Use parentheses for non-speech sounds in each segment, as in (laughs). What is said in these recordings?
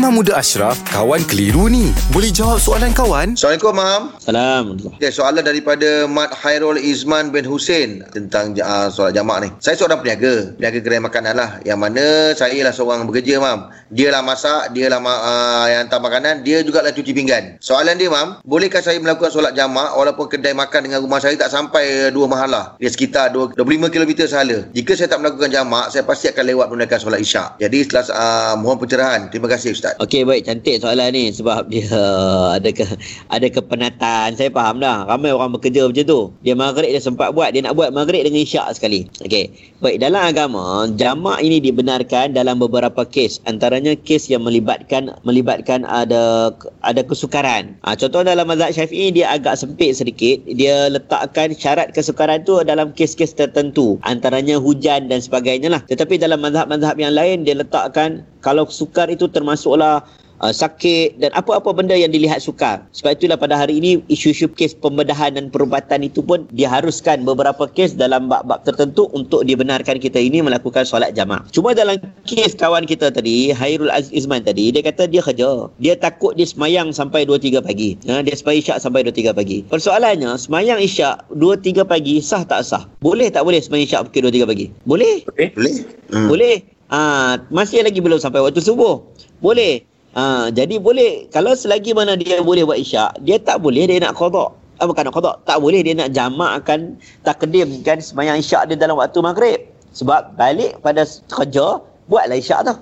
Imam Muda Ashraf, kawan keliru ni. Boleh jawab soalan kawan? Assalamualaikum, Mam. Salam. Okay, soalan daripada Mat Hairul Izman bin Hussein tentang uh, solat jamak ni. Saya seorang peniaga, peniaga gerai makanan lah. Yang mana saya lah seorang bekerja, Mam. Dia lah masak, dia lah uh, yang hantar makanan, dia juga lah cuci pinggan. Soalan dia, Mam, bolehkah saya melakukan solat jamak walaupun kedai makan dengan rumah saya tak sampai dua mahalah? Dia sekitar 25 km sahaja. Jika saya tak melakukan jamak, saya pasti akan lewat menunaikan solat isyak. Jadi setelah uh, mohon pencerahan. Terima kasih, Ustaz. Okey baik cantik soalan ni sebab dia (laughs) ada ke ada kepenatan. Saya faham dah. Ramai orang bekerja macam tu. Dia maghrib dia sempat buat, dia nak buat maghrib dengan isyak sekali. Okey. Baik dalam agama jamak ini dibenarkan dalam beberapa kes. Antaranya kes yang melibatkan melibatkan ada ada kesukaran. Ha, contoh dalam mazhab Syafi'i dia agak sempit sedikit. Dia letakkan syarat kesukaran tu dalam kes-kes tertentu. Antaranya hujan dan sebagainya lah. Tetapi dalam mazhab-mazhab yang lain dia letakkan kalau sukar itu termasuklah uh, sakit dan apa-apa benda yang dilihat sukar. Sebab itulah pada hari ini isu-isu kes pembedahan dan perubatan itu pun diharuskan beberapa kes dalam bab-bab tertentu untuk dibenarkan kita ini melakukan solat jamaah. Cuma dalam kes kawan kita tadi, Hairul Aziz Izman tadi, dia kata dia kerja. Dia takut dia semayang sampai 2-3 pagi. Ha, dia semayang isyak sampai 2-3 pagi. Persoalannya, semayang isyak 2-3 pagi sah tak sah? Boleh tak boleh semayang isyak pukul 2-3 pagi? Boleh. Boleh? Hmm. Boleh. Ah, masih lagi belum sampai waktu subuh. Boleh. Ah, jadi boleh kalau selagi mana dia boleh buat isyak, dia tak boleh dia nak qada. Ah, bukan nak qada, tak boleh dia nak jamakkan takdimkan sembahyang isyak dia dalam waktu maghrib. Sebab balik pada kerja, buatlah isyak tu.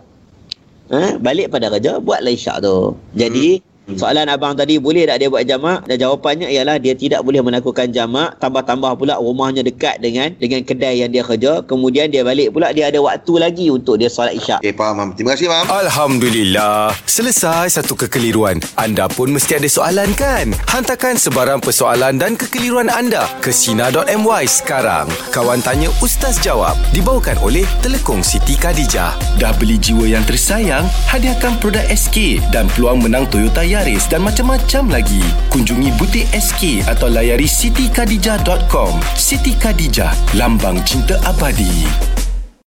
Ha? balik pada kerja, buatlah isyak tu. Jadi, hmm. Soalan abang tadi boleh tak dia buat jamak? Dan jawapannya ialah dia tidak boleh melakukan jamak. Tambah-tambah pula rumahnya dekat dengan dengan kedai yang dia kerja. Kemudian dia balik pula dia ada waktu lagi untuk dia solat isyak. Okey, faham, Mam. Terima kasih, Mam. Alhamdulillah. Selesai satu kekeliruan. Anda pun mesti ada soalan kan? Hantarkan sebarang persoalan dan kekeliruan anda ke Sina.my sekarang. Kawan Tanya Ustaz Jawab dibawakan oleh Telekong Siti Khadijah. Dah beli jiwa yang tersayang? Hadiahkan produk SK dan peluang menang Toyota Yaris dan macam-macam lagi. Kunjungi butik SK atau layari sitikadijah.com. Siti Khadijah, lambang cinta abadi.